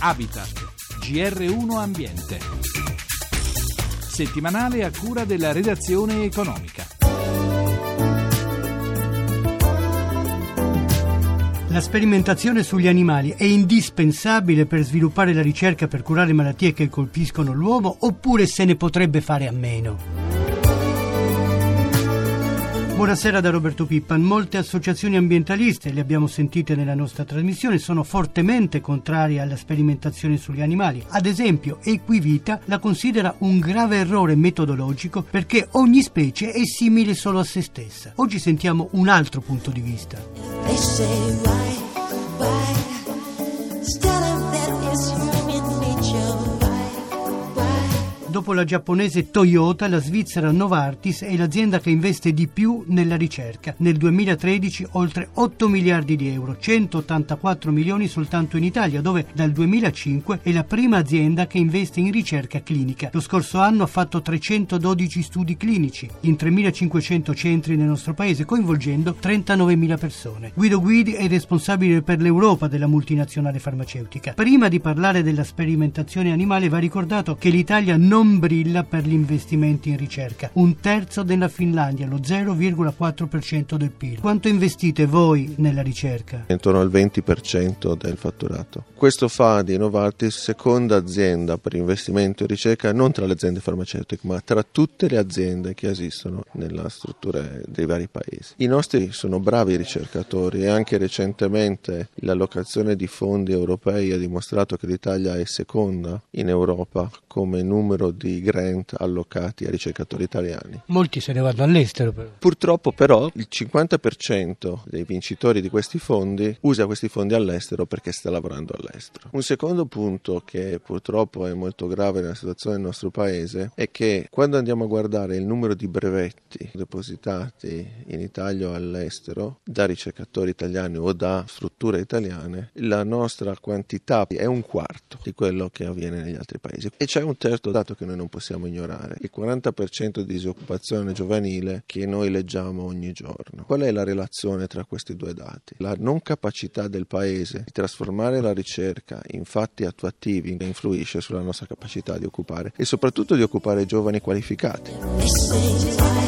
Habitat, GR1 Ambiente. Settimanale a cura della redazione economica. La sperimentazione sugli animali è indispensabile per sviluppare la ricerca per curare malattie che colpiscono l'uomo oppure se ne potrebbe fare a meno? Buonasera da Roberto Pippan. Molte associazioni ambientaliste, le abbiamo sentite nella nostra trasmissione, sono fortemente contrarie alla sperimentazione sugli animali. Ad esempio, Equivita la considera un grave errore metodologico perché ogni specie è simile solo a se stessa. Oggi sentiamo un altro punto di vista. Dopo la giapponese Toyota, la svizzera Novartis è l'azienda che investe di più nella ricerca. Nel 2013 oltre 8 miliardi di euro, 184 milioni soltanto in Italia, dove dal 2005 è la prima azienda che investe in ricerca clinica. Lo scorso anno ha fatto 312 studi clinici in 3.500 centri nel nostro paese, coinvolgendo 39.000 persone. Guido Guidi è responsabile per l'Europa della multinazionale farmaceutica. Prima di parlare della sperimentazione animale va ricordato che l'Italia non brilla per gli investimenti in ricerca, un terzo della Finlandia, lo 0,4% del PIL. Quanto investite voi nella ricerca? Intorno al 20% del fatturato. Questo fa di Novartis seconda azienda per investimento in ricerca non tra le aziende farmaceutiche, ma tra tutte le aziende che esistono nella struttura dei vari paesi. I nostri sono bravi ricercatori e anche recentemente l'allocazione di fondi europei ha dimostrato che l'Italia è seconda in Europa come numero di grant allocati ai ricercatori italiani. Molti se ne vanno all'estero. Però. Purtroppo però il 50% dei vincitori di questi fondi usa questi fondi all'estero perché sta lavorando all'estero. Un secondo punto che purtroppo è molto grave nella situazione del nostro paese è che quando andiamo a guardare il numero di brevetti depositati in Italia o all'estero da ricercatori italiani o da strutture italiane, la nostra quantità è un quarto di quello che avviene negli altri paesi. E c'è un terzo dato che noi non possiamo ignorare, il 40% di disoccupazione giovanile che noi leggiamo ogni giorno. Qual è la relazione tra questi due dati? La non capacità del Paese di trasformare la ricerca in fatti attuativi influisce sulla nostra capacità di occupare e soprattutto di occupare giovani qualificati.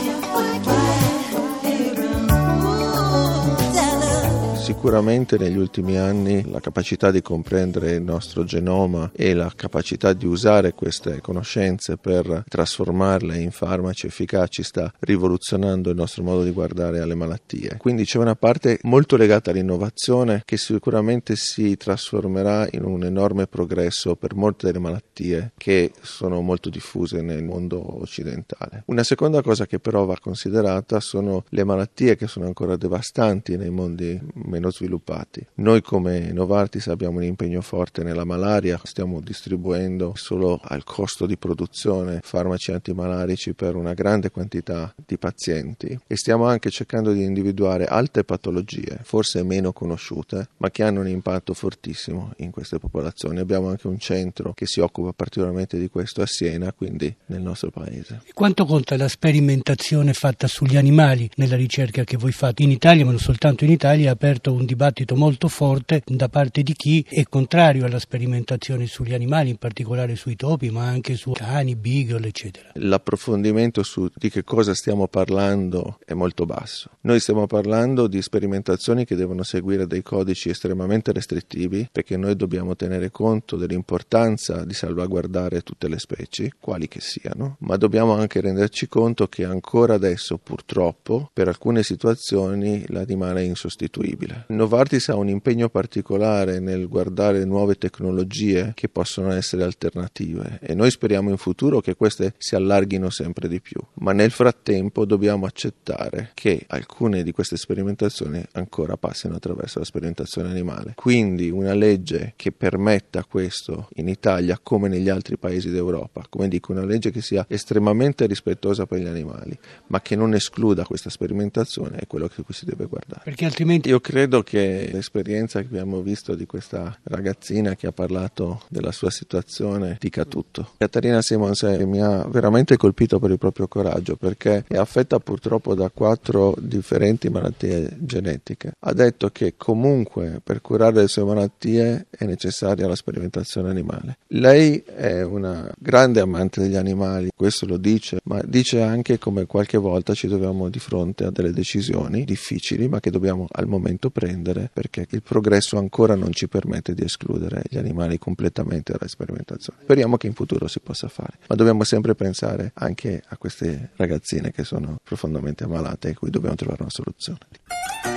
Sicuramente negli ultimi anni la capacità di comprendere il nostro genoma e la capacità di usare queste conoscenze per trasformarle in farmaci efficaci sta rivoluzionando il nostro modo di guardare alle malattie. Quindi c'è una parte molto legata all'innovazione che sicuramente si trasformerà in un enorme progresso per molte delle malattie che sono molto diffuse nel mondo occidentale. Una seconda cosa che però va considerata sono le malattie che sono ancora devastanti nei mondi meno sviluppati. Noi come Novartis abbiamo un impegno forte nella malaria, stiamo distribuendo solo al costo di produzione farmaci antimalarici per una grande quantità di pazienti e stiamo anche cercando di individuare altre patologie, forse meno conosciute, ma che hanno un impatto fortissimo in queste popolazioni. Abbiamo anche un centro che si occupa particolarmente di questo a Siena, quindi nel nostro paese. Quanto conta la sperimentazione fatta sugli animali nella ricerca che voi fate in Italia, ma non soltanto in Italia, è aperto un dibattito molto forte da parte di chi è contrario alla sperimentazione sugli animali, in particolare sui topi, ma anche su cani, beagle, eccetera. L'approfondimento su di che cosa stiamo parlando è molto basso. Noi stiamo parlando di sperimentazioni che devono seguire dei codici estremamente restrittivi perché noi dobbiamo tenere conto dell'importanza di salvaguardare tutte le specie, quali che siano, ma dobbiamo anche renderci conto che ancora adesso purtroppo per alcune situazioni l'animale è insostituibile. Novartis ha un impegno particolare nel guardare nuove tecnologie che possono essere alternative e noi speriamo in futuro che queste si allarghino sempre di più, ma nel frattempo dobbiamo accettare che alcune di queste sperimentazioni ancora passino attraverso la sperimentazione animale. Quindi una legge che permetta questo in Italia come negli altri paesi d'Europa, come dico, una legge che sia estremamente rispettosa per gli animali, ma che non escluda questa sperimentazione è quello che qui si deve guardare. Perché altrimenti io credo credo che l'esperienza che abbiamo visto di questa ragazzina che ha parlato della sua situazione dica tutto. Caterina Simons mi ha veramente colpito per il proprio coraggio perché è affetta purtroppo da quattro differenti malattie genetiche. Ha detto che comunque per curare le sue malattie è necessaria la sperimentazione animale. Lei è una grande amante degli animali, questo lo dice, ma dice anche come qualche volta ci troviamo di fronte a delle decisioni difficili, ma che dobbiamo al momento prendere perché il progresso ancora non ci permette di escludere gli animali completamente dalla sperimentazione. Speriamo che in futuro si possa fare, ma dobbiamo sempre pensare anche a queste ragazzine che sono profondamente ammalate e cui dobbiamo trovare una soluzione.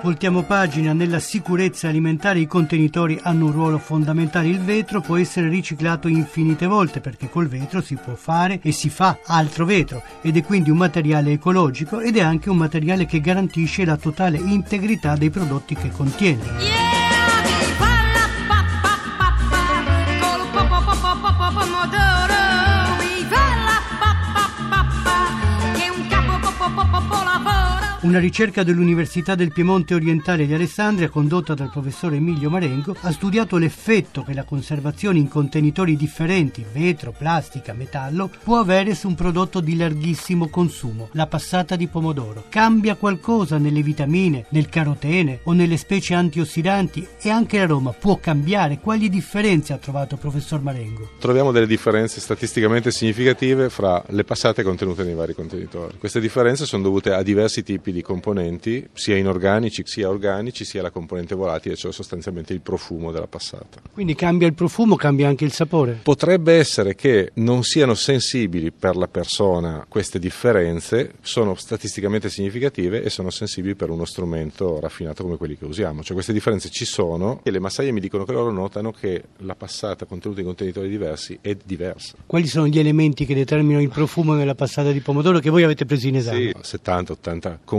Voltiamo pagina, nella sicurezza alimentare i contenitori hanno un ruolo fondamentale. Il vetro può essere riciclato infinite volte perché col vetro si può fare e si fa altro vetro ed è quindi un materiale ecologico ed è anche un materiale che garantisce la totale integrità dei prodotti che contiene. Yeah! Una ricerca dell'Università del Piemonte Orientale di Alessandria, condotta dal professore Emilio Marengo, ha studiato l'effetto che la conservazione in contenitori differenti, vetro, plastica, metallo, può avere su un prodotto di larghissimo consumo, la passata di pomodoro. Cambia qualcosa nelle vitamine, nel carotene o nelle specie antiossidanti e anche l'aroma può cambiare. Quali differenze ha trovato il professor Marengo? Troviamo delle differenze statisticamente significative fra le passate contenute nei vari contenitori. Queste differenze sono dovute a diversi tipi tipi di componenti, sia inorganici sia organici, sia la componente volatile, cioè sostanzialmente il profumo della passata. Quindi cambia il profumo, cambia anche il sapore? Potrebbe essere che non siano sensibili per la persona queste differenze, sono statisticamente significative e sono sensibili per uno strumento raffinato come quelli che usiamo. Cioè queste differenze ci sono e le massaie mi dicono che loro notano che la passata contenuta in contenitori diversi è diversa. Quali sono gli elementi che determinano il profumo nella passata di pomodoro che voi avete preso in esame? Sì, 70-80 componenti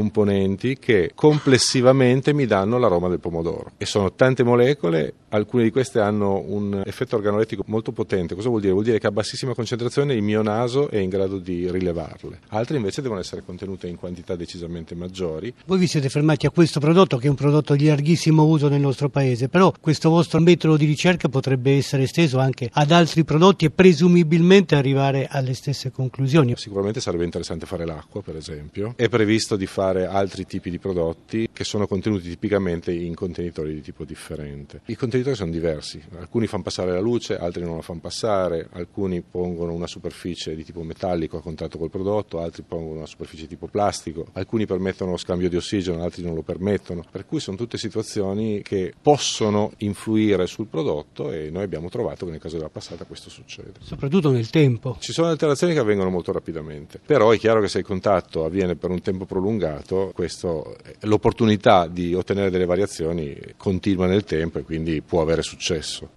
che complessivamente mi danno l'aroma del pomodoro e sono tante molecole, alcune di queste hanno un effetto organolettico molto potente. Cosa vuol dire? Vuol dire che a bassissima concentrazione il mio naso è in grado di rilevarle. Altre invece devono essere contenute in quantità decisamente maggiori. Voi vi siete fermati a questo prodotto che è un prodotto di larghissimo uso nel nostro paese, però questo vostro metodo di ricerca potrebbe essere esteso anche ad altri prodotti e presumibilmente arrivare alle stesse conclusioni. Sicuramente sarebbe interessante fare l'acqua, per esempio. È previsto di fare fare altri tipi di prodotti che sono contenuti tipicamente in contenitori di tipo differente. I contenitori sono diversi, alcuni fanno passare la luce, altri non la fanno passare, alcuni pongono una superficie di tipo metallico a contatto col prodotto, altri pongono una superficie di tipo plastico, alcuni permettono lo scambio di ossigeno, altri non lo permettono, per cui sono tutte situazioni che possono influire sul prodotto e noi abbiamo trovato che nel caso della passata questo succede. Soprattutto nel tempo. Ci sono alterazioni che avvengono molto rapidamente, però è chiaro che se il contatto avviene per un tempo prolungato, questo, l'opportunità di ottenere delle variazioni continua nel tempo e quindi può avere successo.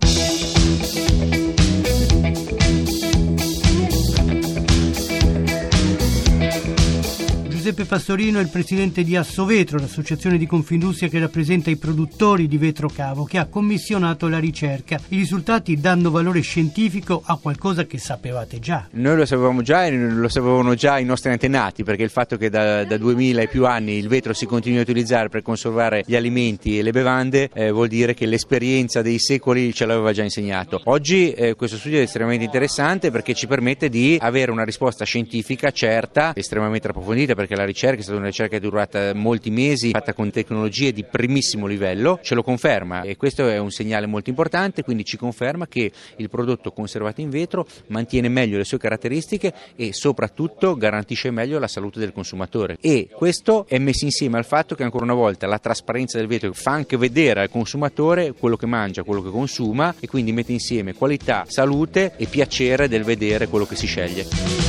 Giuseppe Pastorino è il presidente di Assovetro, l'associazione di Confindustria che rappresenta i produttori di vetro cavo, che ha commissionato la ricerca. I risultati danno valore scientifico a qualcosa che sapevate già. Noi lo sapevamo già e lo sapevano già i nostri antenati, perché il fatto che da, da 2000 e più anni il vetro si continui a utilizzare per conservare gli alimenti e le bevande eh, vuol dire che l'esperienza dei secoli ce l'aveva già insegnato. Oggi eh, questo studio è estremamente interessante perché ci permette di avere una risposta scientifica certa, estremamente approfondita, perché perché la ricerca è stata una ricerca durata molti mesi, fatta con tecnologie di primissimo livello, ce lo conferma e questo è un segnale molto importante, quindi ci conferma che il prodotto conservato in vetro mantiene meglio le sue caratteristiche e soprattutto garantisce meglio la salute del consumatore. E questo è messo insieme al fatto che ancora una volta la trasparenza del vetro fa anche vedere al consumatore quello che mangia, quello che consuma e quindi mette insieme qualità, salute e piacere del vedere quello che si sceglie.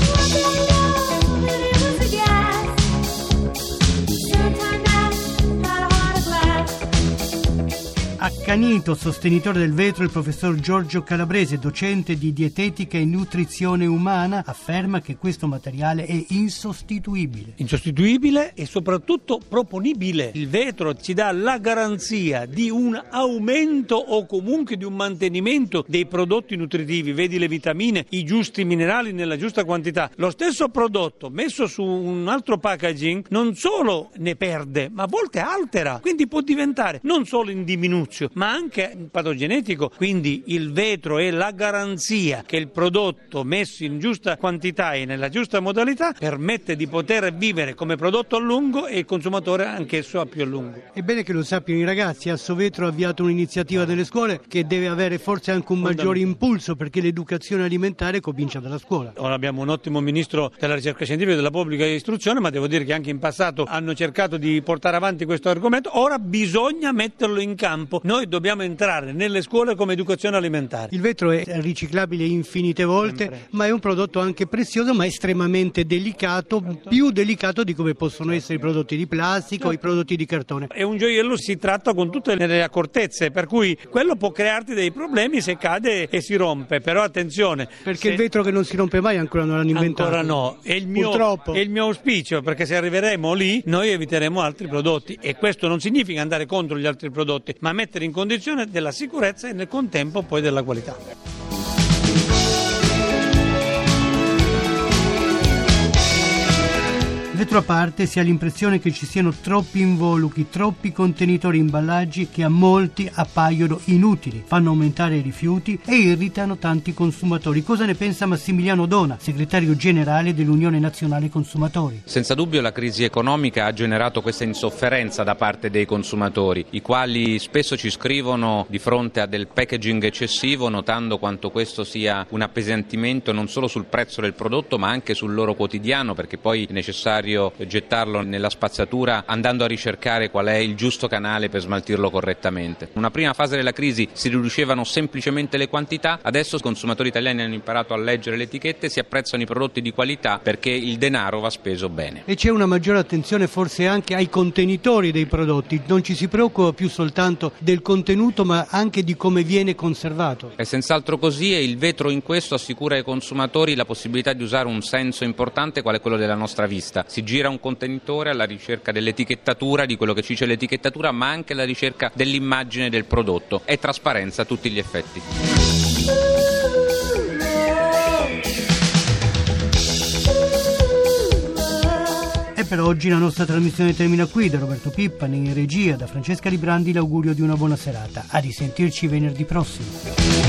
Accanito sostenitore del vetro, il professor Giorgio Calabrese, docente di dietetica e nutrizione umana, afferma che questo materiale è insostituibile. Insostituibile e soprattutto proponibile. Il vetro ci dà la garanzia di un aumento o comunque di un mantenimento dei prodotti nutritivi, vedi le vitamine, i giusti minerali nella giusta quantità. Lo stesso prodotto messo su un altro packaging non solo ne perde, ma a volte altera, quindi può diventare non solo in diminuzione, ma anche patogenetico. Quindi il vetro è la garanzia che il prodotto messo in giusta quantità e nella giusta modalità permette di poter vivere come prodotto a lungo e il consumatore anch'esso a più a lungo. È bene che lo sappiano i ragazzi, a Sovetro ha avviato un'iniziativa delle scuole che deve avere forse anche un maggiore impulso perché l'educazione alimentare comincia dalla scuola. Ora abbiamo un ottimo ministro della ricerca scientifica e della pubblica istruzione, ma devo dire che anche in passato hanno cercato di portare avanti questo argomento. Ora bisogna metterlo in campo. Noi dobbiamo entrare nelle scuole come educazione alimentare. Il vetro è riciclabile infinite volte, Sempre. ma è un prodotto anche prezioso, ma estremamente delicato, più delicato di come possono essere i prodotti di plastica o i prodotti di cartone. È un gioiello, si tratta con tutte le accortezze, per cui quello può crearti dei problemi se cade e si rompe, però attenzione. Perché se- il vetro che non si rompe mai ancora non l'hanno inventato. Ancora no, è il, mio, Purtroppo. è il mio auspicio perché se arriveremo lì noi eviteremo altri prodotti e questo non significa andare contro gli altri prodotti, ma mettere in condizione della sicurezza e nel contempo poi della qualità. Vetro a parte si ha l'impressione che ci siano troppi involucri, troppi contenitori imballaggi che a molti appaiono inutili, fanno aumentare i rifiuti e irritano tanti consumatori. Cosa ne pensa Massimiliano Dona, segretario generale dell'Unione Nazionale Consumatori? Senza dubbio la crisi economica ha generato questa insofferenza da parte dei consumatori, i quali spesso ci scrivono di fronte a del packaging eccessivo, notando quanto questo sia un appesantimento non solo sul prezzo del prodotto ma anche sul loro quotidiano, perché poi è necessario gettarlo nella spazzatura andando a ricercare qual è il giusto canale per smaltirlo correttamente. In una prima fase della crisi si riducevano semplicemente le quantità, adesso i consumatori italiani hanno imparato a leggere le etichette, si apprezzano i prodotti di qualità perché il denaro va speso bene. E c'è una maggiore attenzione forse anche ai contenitori dei prodotti, non ci si preoccupa più soltanto del contenuto ma anche di come viene conservato. È senz'altro così e il vetro in questo assicura ai consumatori la possibilità di usare un senso importante qual è quello della nostra vista. Si gira un contenitore alla ricerca dell'etichettatura, di quello che ci dice l'etichettatura, ma anche alla ricerca dell'immagine del prodotto. È trasparenza a tutti gli effetti. Per oggi la nostra trasmissione termina qui, da Roberto Pippani in regia, da Francesca Librandi l'augurio di una buona serata. A risentirci venerdì prossimo.